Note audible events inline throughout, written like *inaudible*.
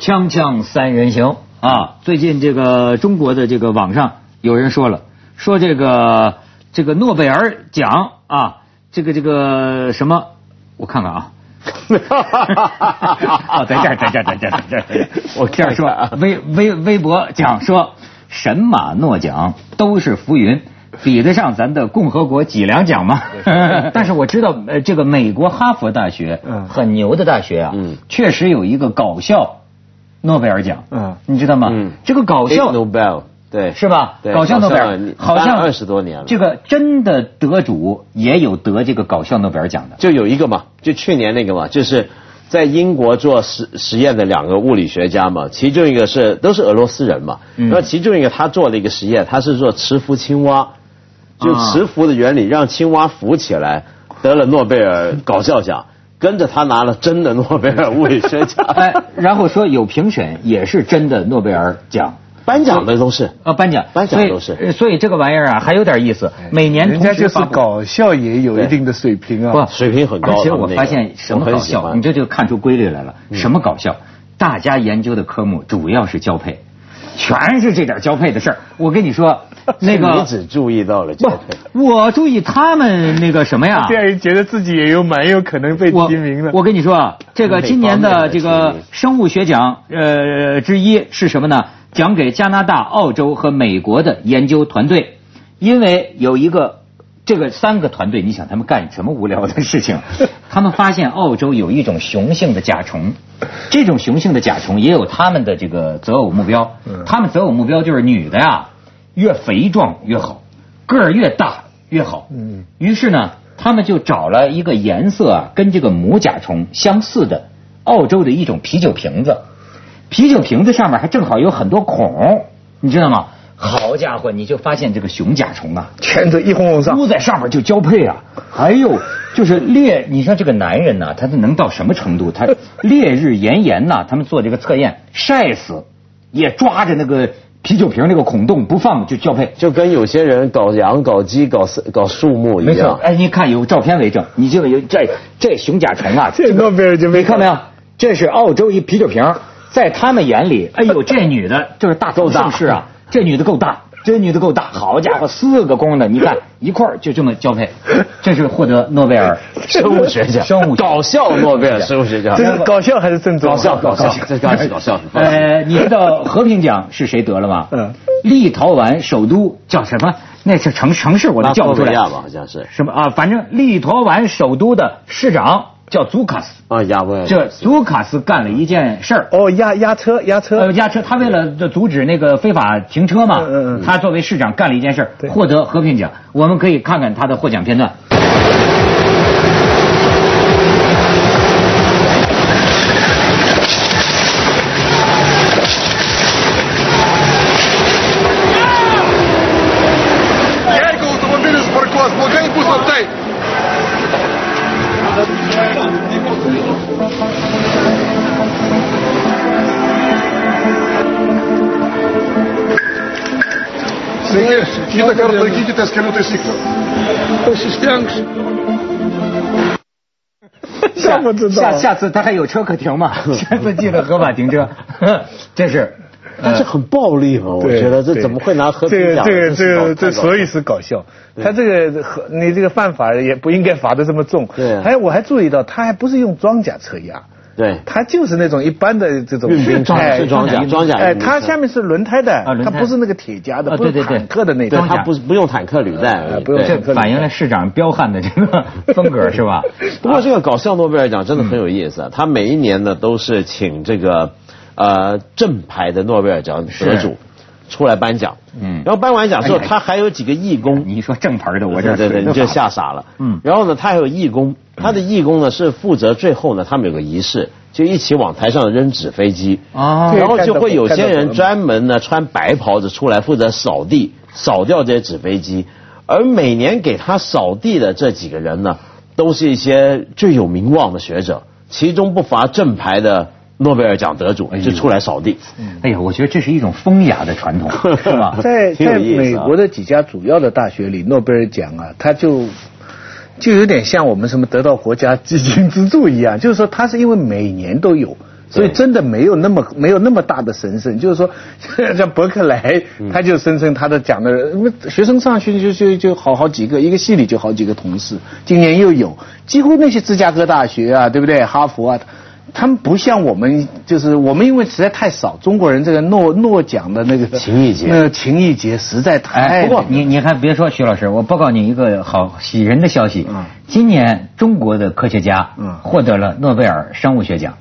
锵锵三人行啊！最近这个中国的这个网上有人说了，说这个这个诺贝尔奖啊，这个这个什么，我看看啊。哦，*laughs* 在这儿，在这儿，在这儿，在这儿。我这样说，*laughs* 微微微博讲说，神马诺奖都是浮云，比得上咱的共和国脊梁奖吗？*laughs* 但是我知道，呃，这个美国哈佛大学，嗯很牛的大学啊，嗯确实有一个搞笑诺贝尔奖，嗯。你知道吗？嗯。这个搞笑。Nobel 对。是吧？对搞笑诺贝尔。好像二十多年了，这个真的得主也有得这个搞笑诺贝尔奖的。就有一个嘛，就去年那个嘛，就是在英国做实实验的两个物理学家嘛，其中一个是都是俄罗斯人嘛，嗯。那、其中一个他做了一个实验，他是做磁浮青蛙，就啊磁浮的原理让青蛙浮起来，得了诺贝尔搞笑奖，跟着他拿了真的诺贝尔物理学奖，*laughs* 哎，然后说有评选也是真的诺贝尔奖。颁奖的都是。啊，颁奖，颁奖都是呃所以这个玩意儿啊还有点意思。每年人家就是搞笑也有一定的水平啊。不水平很高而且我发现什么很搞笑，你这就看出规律来了。什么搞笑？大家研究的科目主要是交配，全是这点交配的事儿。我跟你说，*laughs* 那个你个只注意到了交配，不，我注意他们那个什么呀？这样觉得自己也有蛮有可能被我提名的。我跟你说啊，这个今年的这个生物学奖呃之一是什么呢？奖给加拿大、澳洲和美国的研究团队，因为有一个这个三个团队，你想他们干什么无聊的事情？*laughs* 他们发现澳洲有一种雄性的甲虫，这种雄性的甲虫也有他们的这个择偶目标，他们择偶目标就是女的呀，越肥壮越好，个儿越大越好。嗯于是呢，他们就找了一个颜色啊跟这个母甲虫相似的澳洲的一种啤酒瓶子，啤酒瓶子上面还正好有很多孔，你知道吗？好家伙，你就发现这个雄甲虫啊，全都一哄哄上。撸在上面就交配啊！还有就是烈，你说这个男人呐、他是能到什么程度？他 *laughs* 烈日炎炎呐、他们做这个测验，晒死也抓着那个啤酒瓶那个孔洞不放就交配。就跟有些人搞羊、搞鸡、搞搞树木一没错样，。哎，你看有照片为证，你这个有这这熊甲虫啊，*laughs* 这诺贝尔就没你看没有？这是澳洲一啤酒瓶，在他们眼里，哎呦，这女的就是大头盛世啊，这女的够大。这女的够大，好家伙，四个公的，你看 *laughs* 一块儿就这么交配，这是获得诺贝尔 *laughs* *laughs* 生物学奖，生物搞笑诺贝尔生物学奖，这是搞笑还是正宗？搞笑搞笑，这当然是搞笑。呃，你知道和平奖是谁得了吗？嗯，立陶宛首都叫什么？那是城城市，我都拉叫不出来。吧，好像是什么啊？反正立陶宛首都的市长叫祖卡斯。啊，亚维这祖卡斯干了一件事儿，哦，压压车压呃，车。压车，他为了阻止那个非法停车嘛，嗯嗯嗯他作为市长干了一件事儿，对获得和平奖。我们可以看看他的获奖片段。你这车轮胎，你这车轮胎是几颗？还是四颗？下下次他还有车可停吗？下次记得合法停车。这是，但是很暴力嘛？我觉得这怎么会拿合法？这个这个这个这所以是搞笑。他这个和你这个犯法也不应该罚的这么重。对。哎，我还注意到，他还不是用装甲车压。对它就是那种一般的这种运兵车哎是装甲装甲哎，它下面是轮胎的，啊轮胎它不是那个铁夹的，不是坦克的那对种。它不是不用坦克履带不用坦克这反映了市长彪悍的这个风格是吧？*laughs* 不过这个搞笑诺贝尔奖真的很有意思啊！他每一年呢都是请这个呃正牌的诺贝尔奖得主出来颁奖，嗯。然后颁完奖之后，哎他还有几个义工，你一说正牌的，我这对对对，你就吓傻了。嗯。然后呢，他还有义工，他的义工呢是负责最后呢，他们有个仪式，就一起往台上扔纸飞机。啊然后就会有些人专门呢穿白袍子出来负责扫地，扫掉这些纸飞机。而每年给他扫地的这几个人呢，都是一些最有名望的学者，其中不乏正牌的诺贝尔奖得主，就出来扫地。哎呀，我觉得这是一种风雅的传统，*laughs* 是吧？在在美国的几家主要的大学里，诺贝尔奖啊，它就就有点像我们什么得到国家基金资助一样，就是说它是因为每年都有，所以真的没有那么没有那么大的神圣。就是说，像伯克莱，他就声称他的讲的，学生上去就就就好好几个，一个系里就好几个同事，今年又有，几乎那些芝加哥大学啊，对不对？哈佛啊。他们不像我们，就是我们因为实在太少，中国人这个诺诺奖的那个 *laughs* 情谊节，那个情谊节实在太。哎，不过你你还别说，徐老师，我报告你一个好喜人的消息。嗯。今年中国的科学家嗯获得了诺贝尔生物学奖，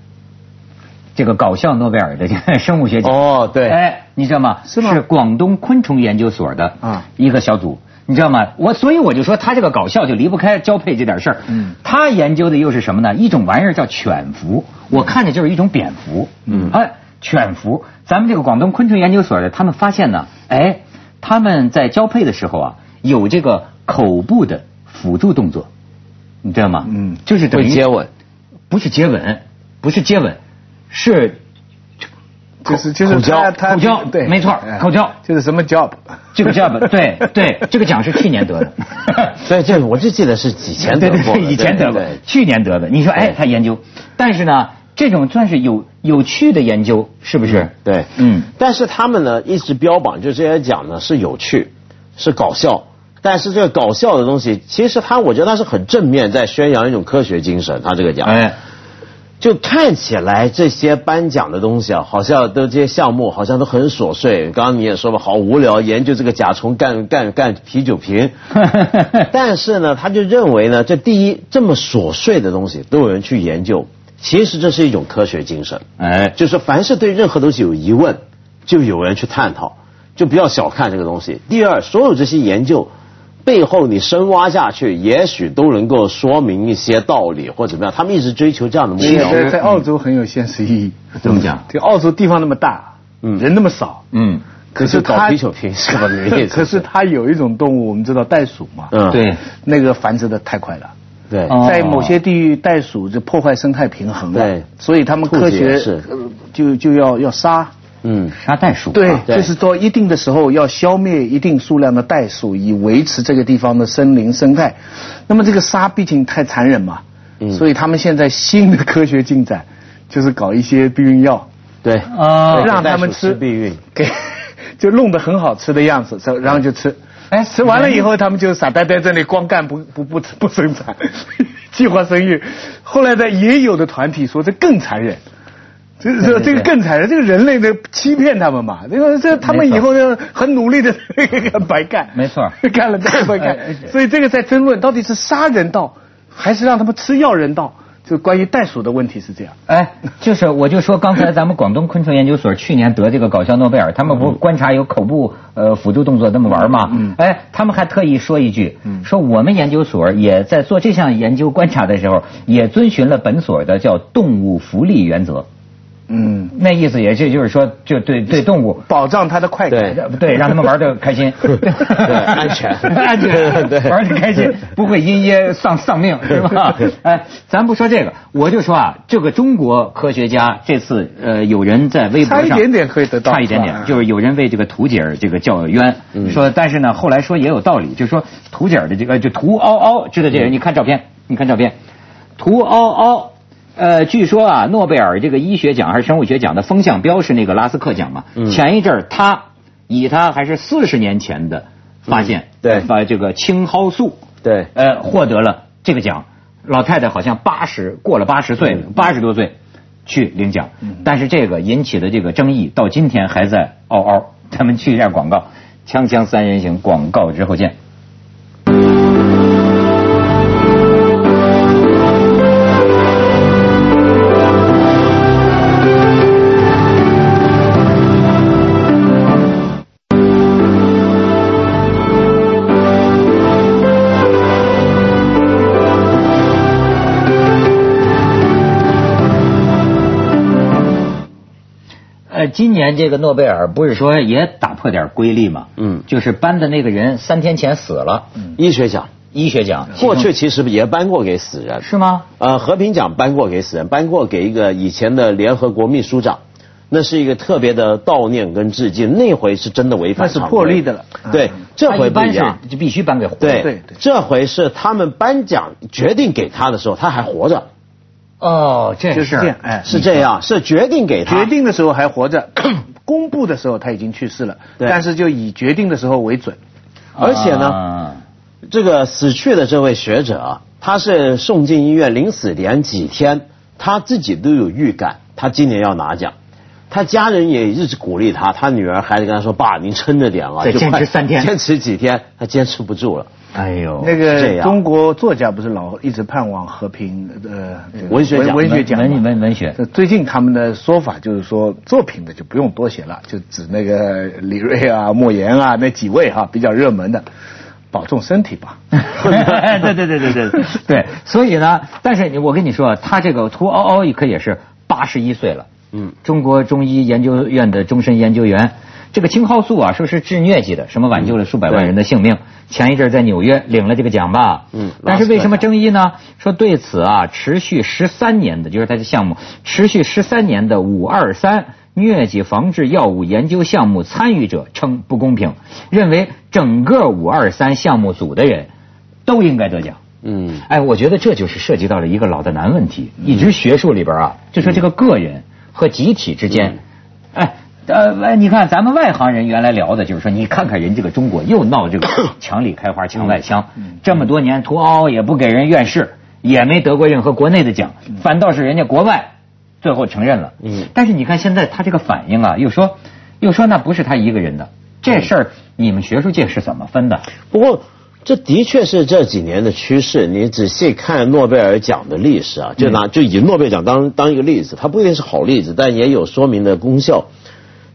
这个搞笑诺贝尔的生物学奖。哦，对。哎，你知道吗？是吗？是广东昆虫研究所的啊一个小组。你知道吗？我所以我就说他这个搞笑就离不开交配这点事儿。嗯，他研究的又是什么呢？一种玩意儿叫犬蝠，我看着就是一种蝙蝠。嗯，哎，犬蝠，咱们这个广东昆虫研究所的，他们发现呢，哎，他们在交配的时候啊，有这个口部的辅助动作，你知道吗？嗯，就是等于接吻，不是接吻，不是接吻，是。就是就是口交，口交对，没错，口交就是什么 job，这个 job 对 *laughs* 对，这个奖是去年得的，*laughs* 所以这我就记得是以前得过，以前得过，去年得的。你说哎，他研究，但是呢，这种算是有有趣的研究，是不是？对，嗯。但是他们呢一直标榜，就这些奖呢是有趣，是搞笑，但是这个搞笑的东西，其实他我觉得他是很正面，在宣扬一种科学精神。他这个奖，哎。就看起来这些颁奖的东西啊，好像都这些项目好像都很琐碎。刚刚你也说了，好无聊，研究这个甲虫干干干啤酒瓶。*laughs* 但是呢，他就认为呢，这第一这么琐碎的东西都有人去研究，其实这是一种科学精神。哎，就是凡是对任何东西有疑问，就有人去探讨，就不要小看这个东西。第二，所有这些研究。背后你深挖下去，也许都能够说明一些道理或怎么样。他们一直追求这样的目标。在在澳洲很有现实意义。怎么讲？这澳洲地方那么大，嗯，人那么少，嗯，可是它啤酒瓶是吧？可是它 *laughs* 有一种动物，我们知道袋鼠嘛，嗯，对，那个繁殖的太快了，对，在某些地域袋鼠就破坏生态平衡了，对，所以他们科学就就要要杀。嗯，杀袋鼠。对，就是说一定的时候要消灭一定数量的袋鼠，以维持这个地方的森林生态。那么这个杀毕竟太残忍嘛，嗯，所以他们现在新的科学进展就是搞一些避孕药，对，啊，让他们吃避孕，给 *laughs* 就弄得很好吃的样子，然后就吃，哎，吃完了以后他们就傻呆呆在那里光干不不不不生产，*laughs* 计划生育。后来呢也有的团体说这更残忍。就是说，这个更惨了，这个人类的欺骗他们嘛，这个这他们以后就很努力的白干，没错，干了再白干，*laughs* 所以这个在争论到底是杀人道还是让他们吃药人道，就关于袋鼠的问题是这样。哎，就是我就说刚才咱们广东昆虫研究所去年得这个搞笑诺贝尔，他们不观察有口部呃辅助动作那么玩吗？嗯，哎，他们还特意说一句，说我们研究所也在做这项研究观察的时候，也遵循了本所的叫动物福利原则。嗯，那意思也就，就是说，就对对动物。保障它的快感，对对，让他们玩的开心，*laughs* 对，安全，安全，*laughs* 对，玩的开心，不会因噎丧丧命，是吧？哎，咱不说这个，我就说啊，这个中国科学家这次呃，有人在微博上差一点点可以得到，差一点点，就是有人为这个图姐儿这个叫冤，说，但是呢，后来说也有道理，就是说图姐儿的这个就图嗷嗷，知道这人？你看照片，你看照片，图嗷嗷。呃，据说啊，诺贝尔这个医学奖还是生物学奖的风向标是那个拉斯克奖嘛？嗯前一阵儿他以他还是四十年前的发现，对，把这个青蒿素，对，呃，获得了这个奖。老太太好像八十过了八十岁，八十多岁去领奖，但是这个引起的这个争议到今天还在嗷嗷。咱们去一下广告，锵锵三人行广告之后见。今年这个诺贝尔不是说也打破点规律吗？嗯，就是颁的那个人三天前死了。嗯，医学奖，医学奖，过去其实也颁过给死人。是吗？呃，和平奖颁过给死人，颁过给一个以前的联合国秘书长，那是一个特别的悼念跟致敬。那回是真的违反那是破例的了。对，这回不一样，就必须颁给活对对对，这回是他们颁奖决定给他的时候，他还活着。哦，这就是这样，哎，是这样，是决定给他决定的时候还活着，*clears throat* 公布的时候他已经去世了，对但是就以决定的时候为准。而且呢，啊这个死去的这位学者啊，他是送进医院，临死前几天，他自己都有预感，他今年要拿奖。他家人也一直鼓励他，他女儿还跟他说：“爸，您撑着点啊，再坚持三天坚持几天。”他坚持不住了。哎呦，那个中国作家不是老一直盼望和平呃文学奖文学奖文文文学。呃最近他们的说法就是说，作品的就不用多写了，就指那个李锐啊、莫言啊那几位哈、比较热门的，保重身体吧。*laughs* 对对对对对对。对，所以呢，但是我跟你说，他这个屠嗷嗷一可也是八十一岁了，嗯，中国中医研究院的终身研究员。这个青蒿素啊，说是治疟疾的，什么挽救了数百万人的性命。前一阵在纽约领了这个奖吧，嗯但是为什么争议呢？说对此啊，持续十三年的，就是他的项目，持续十三年的五二三疟疾防治药物研究项目参与者称不公平，认为整个五二三项目组的人都应该得奖。嗯，哎，我觉得这就是涉及到了一个老的难问题，一直学术里边啊，就说这个个人和集体之间，哎。呃，你看咱们外行人原来聊的就是说，你看看人这个中国又闹这个 *coughs* 墙里开花墙外香，这么多年屠嗷嗷也不给人院士，也没得过任何国内的奖，反倒是人家国外最后承认了。嗯但是你看现在他这个反应啊，又说又说那不是他一个人的，这事儿你们学术界是怎么分的？不过这的确是这几年的趋势。你仔细看诺贝尔奖的历史啊，就拿就以诺贝尔奖当当一个例子，它不一定是好例子，但也有说明的功效。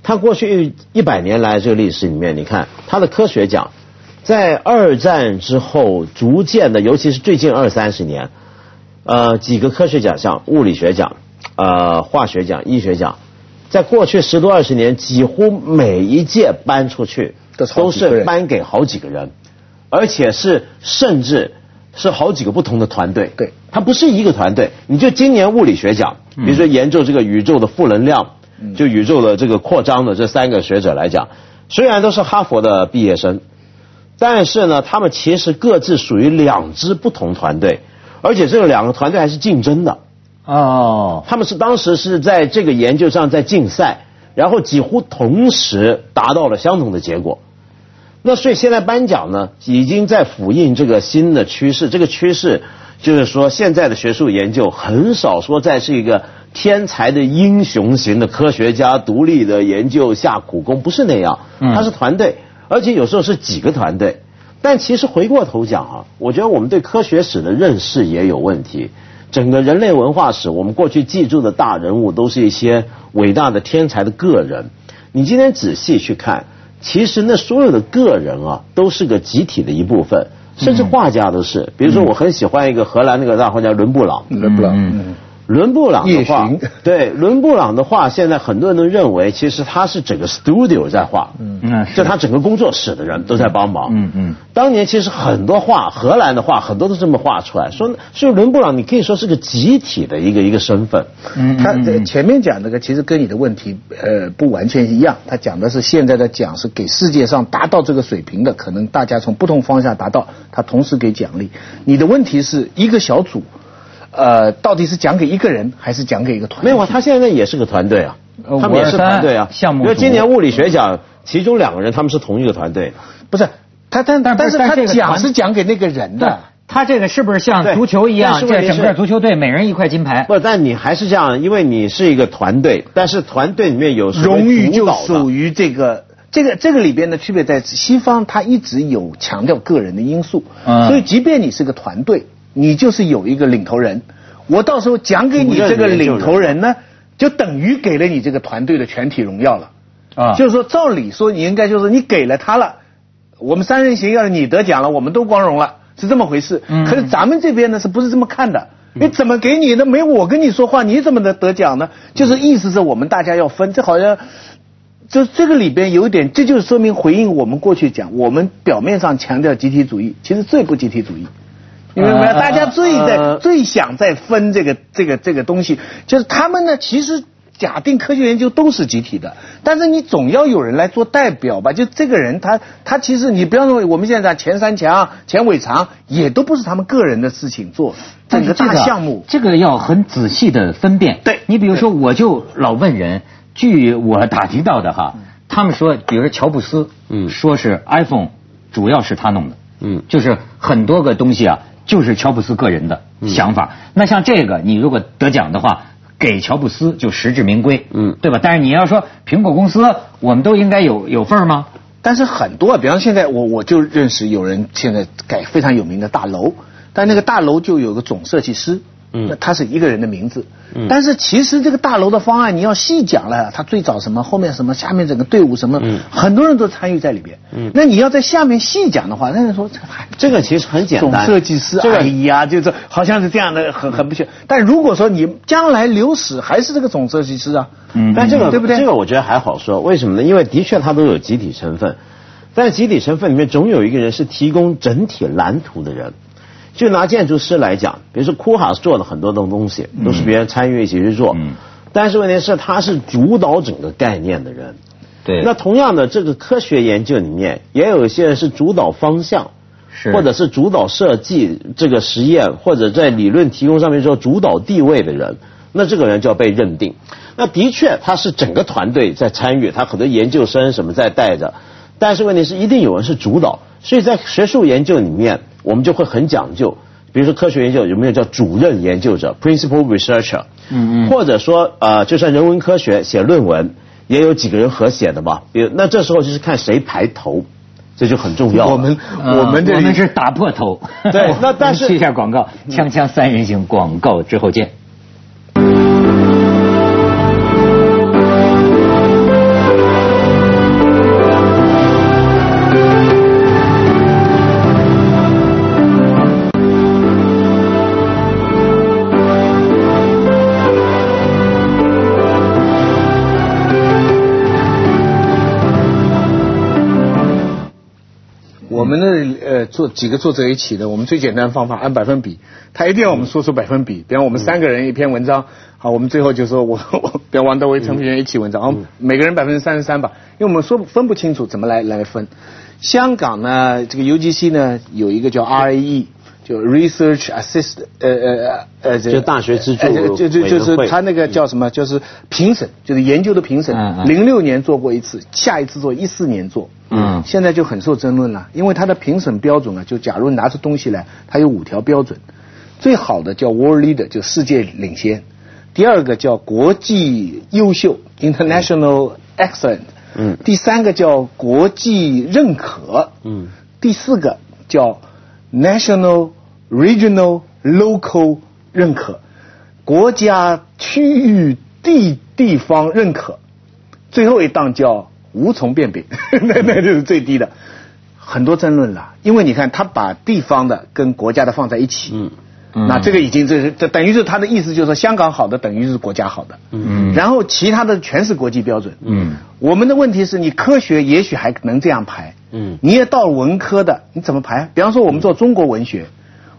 它过去一百年来这个历史里面，你看它的科学奖，在二战之后逐渐的，尤其是最近二三十年，呃，几个科学奖项，物理学奖、呃，化学奖、医学奖，在过去十多二十年，几乎每一届颁出去都是颁给好几个人，而且是甚至是好几个不同的团队。对，它不是一个团队。你就今年物理学奖，比如说研究这个宇宙的负能量，就宇宙的这个扩张的这三个学者来讲，虽然都是哈佛的毕业生，但是呢，他们其实各自属于两支不同团队，而且这两个团队还是竞争的。哦，他们是当时是在这个研究上在竞赛，然后几乎同时达到了相同的结果。那所以现在颁奖呢，已经在复印这个新的趋势。这个趋势就是说，现在的学术研究很少说再是一个天才的英雄型的科学家独立的研究下苦功，不是那样，他是团队，而且有时候是几个团队。但其实回过头讲啊，我觉得我们对科学史的认识也有问题。整个人类文化史，我们过去记住的大人物都是一些伟大的天才的个人。你今天仔细去看，其实那所有的个人啊，都是个集体的一部分，甚至画家都是。比如说，我很喜欢一个荷兰那个大画家伦布朗。伦布朗，嗯嗯伦布朗的画，对伦布朗的画，现在很多人都认为，其实他是整个 studio 在画，嗯就他整个工作室的人都在帮忙。嗯嗯当年其实很多画，荷兰的画很多都这么画出来，说所以伦布朗你可以说是个集体的一个一个身份。嗯，他这前面讲那个其实跟你的问题呃不完全一样，他讲的是现在的奖是给世界上达到这个水平的，可能大家从不同方向达到，他同时给奖励。你的问题是一个小组，呃，到底是讲给一个人还是讲给一个团队？没有啊，他现在也是个团队啊，呃他们也是团队啊。项目因为今年物理学奖，其中两个人他们是同一个团队。不是他，但但但是他但这个奖是奖给那个人的。，他这个是不是像足球一样？这整个足球队每人一块金牌。不，但你还是这样，因为你是一个团队，但是团队里面有荣誉就属于这个。这个这个里边的区别在西方，他一直有强调个人的因素，嗯所以即便你是个团队，你就是有一个领头人，我到时候奖给你这个领头人呢，就等于给了你这个团队的全体荣耀了。啊就是说，照理说你应该就是你给了他了，我们三人行要是你得奖了，我们都光荣了，是这么回事。嗯可是咱们这边呢，是不是这么看的？你怎么给你的？没我跟你说话，你怎么能得奖呢？就是意思是我们大家要分，这好像。就这个里边有一点，这就是说明回应我们过去讲，我们表面上强调集体主义，其实最不集体主义。你明白吗？呃大家最在、呃最想在分这个这个这个东西，就是他们呢，其实假定科学研究都是集体的，但是你总要有人来做代表吧？就这个人，他他其实你不要认为我们现在前三强、前尾长也都不是他们个人的事情做，整个大项目，这个要很仔细的分辨。对你比如说，我就老问人，据我打听到的哈，他们说，比如说乔布斯，嗯，说是 iPhone 主要是他弄的，嗯，就是很多个东西啊，就是乔布斯个人的想法。那像这个，你如果得奖的话。给乔布斯就实至名归，嗯，对吧？但是你要说苹果公司，我们都应该有有份吗？但是很多，比方现在我我就认识有人现在盖非常有名的大楼，但那个大楼就有个总设计师。嗯，他是一个人的名字，嗯，但是其实这个大楼的方案你要细讲了，他最早什么，后面什么，下面整个队伍什么，嗯，很多人都参与在里边，嗯，那你要在下面细讲的话，那人说这个其实很简单，总设计师，哎呀，就是好像是这样的，很很不行。但如果说你将来流史还是这个总设计师啊，嗯，但这个对不对？这个我觉得还好说，为什么呢？因为的确他都有集体成分，但集体成分里面总有一个人是提供整体蓝图的人。就拿建筑师来讲，比如说库哈斯做的很多的东西，都是别人参与一起去做。嗯。但是问题是，他是主导整个概念的人。对。那同样的，这个科学研究里面，也有一些人是主导方向，是，或者是主导设计这个实验，或者在理论提供上面说主导地位的人，那这个人就要被认定。那的确，他是整个团队在参与，他很多研究生什么在带着。但是问题是，一定有人是主导。所以在学术研究里面。我们就会很讲究，比如说科学研究有没有叫主任研究者 （principal researcher），嗯嗯，或者说呃，就算人文科学写论文，也有几个人合写的嘛。比如那这时候就是看谁排头，这就很重要。我们我们我们是打破头。对，那但是 *laughs* 去一下广告，锵锵三人行广告之后见。做几个作者一起的，我们最简单的方法按百分比，他一定要我们说出百分比。比方我们三个人一篇文章，好，我们最后就说我 *laughs* 我，比方王德威、陈平原一起文章，哦，每个人百分之三十三吧，因为我们说分不清楚怎么来来分。香港呢，这个 UGC 呢有一个叫 RAE，就 Research Assist，呃呃呃，就大学资助，就就就是他那个叫什么，就是评审，就是研究的评审。零六年做过一次，下一次做一四年做。嗯，现在就很受争论了，因为他的评审标准啊，就假如拿出东西来，他有五条标准，最好的叫 world leader，就世界领先；第二个叫国际优秀 international excellent，嗯，第三个叫国际认可，嗯，第四个叫 national regional local 认可，国家区域地地方认可，最后一档叫。无从辨别，*laughs* 那那就是最低的，很多争论了。因为你看，他把地方的跟国家的放在一起，那这个已经这是这等于是他的意思，就是说香港好的等于是国家好的，嗯，然后其他的全是国际标准，嗯，我们的问题是你科学也许还能这样排，嗯，你也到文科的你怎么排？比方说我们做中国文学。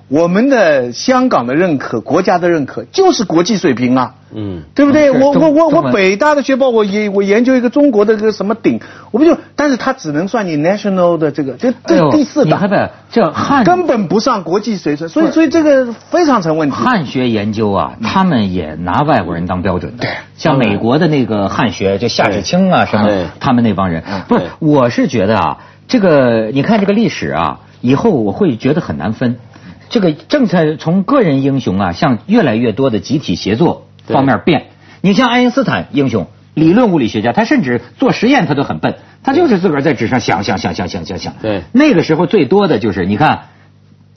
我们的香港的认可，国家的认可，就是国际水平啊，嗯，对不对？我我我我北大的学报，我研我研究一个中国的个什么鼎，我不就，但是它只能算你 national 的这个，这这第四档，这汉根本不上国际水准，所以所以这个非常成问题。汉学研究啊，他们也拿外国人当标准的，对，像美国的那个汉学，就夏志清啊什么，他们那帮人，不是，我是觉得啊，这个你看这个历史啊，以后我会觉得很难分。这个政策从个人英雄啊，向越来越多的集体协作方面变。你像爱因斯坦英雄，理论物理学家，他甚至做实验他都很笨，他就是自个儿在纸上想想想想想想想。对，那个时候最多的就是你看，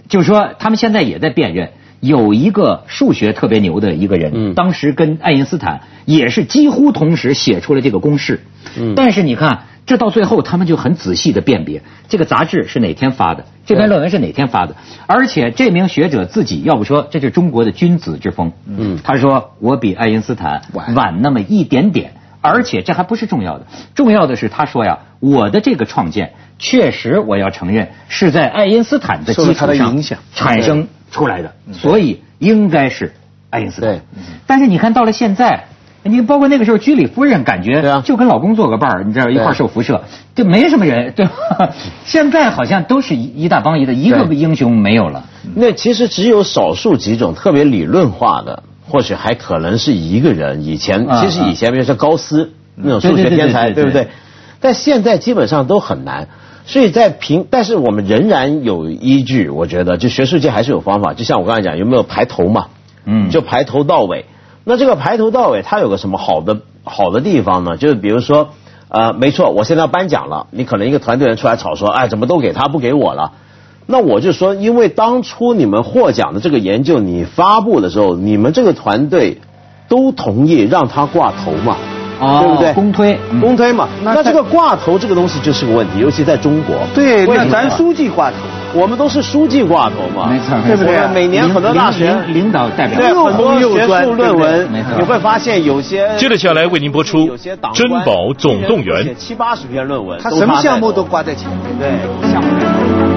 就是说他们现在也在辨认，有一个数学特别牛的一个人，当时跟爱因斯坦也是几乎同时写出了这个公式。嗯，但是你看。这到最后，他们就很仔细的辨别这个杂志是哪天发的，这篇论文是哪天发的，而且这名学者自己要不说这是中国的君子之风，嗯，他说我比爱因斯坦晚。那么一点点，而且这还不是重要的，重要的是他说呀，我的这个创建确实我要承认是在爱因斯坦的基础上产生出来的，所以应该是爱因斯坦。但是你看到了现在，你包括那个时候居里夫人，感觉就跟老公做个伴儿，你知道一块儿受辐射，就没什么人，对吧？*laughs* 现在好像都是一一大帮一的，一个个英雄没有了。那其实只有少数几种特别理论化的，或许还可能是一个人。以前啊其实以前比如说高斯那种数学天才，对不对？但现在基本上都很难。所以在评，但是我们仍然有依据，我觉得就学术界还是有方法。就像我刚才讲，有没有排头嘛？嗯就排头到尾。那这个排头到尾，它有个什么好的好的地方呢？就是比如说，呃，没错，我现在要颁奖了，你可能一个团队人出来吵说，哎，怎么都给他不给我了？那我就说，因为当初你们获奖的这个研究你发布的时候，你们这个团队都同意让他挂头嘛，哦对不对？公推嗯公推嘛。那那这个挂头这个东西就是个问题，尤其在中国。对，那咱书记挂头，我们都是书记挂头嘛，没错对不对没错？每年很多大学领领领导代表对很多又学术论文没错，你会发现有些接着下来为您播出有些党珍宝总动员写七八十篇论文，他什么项目都挂在前面。对项目。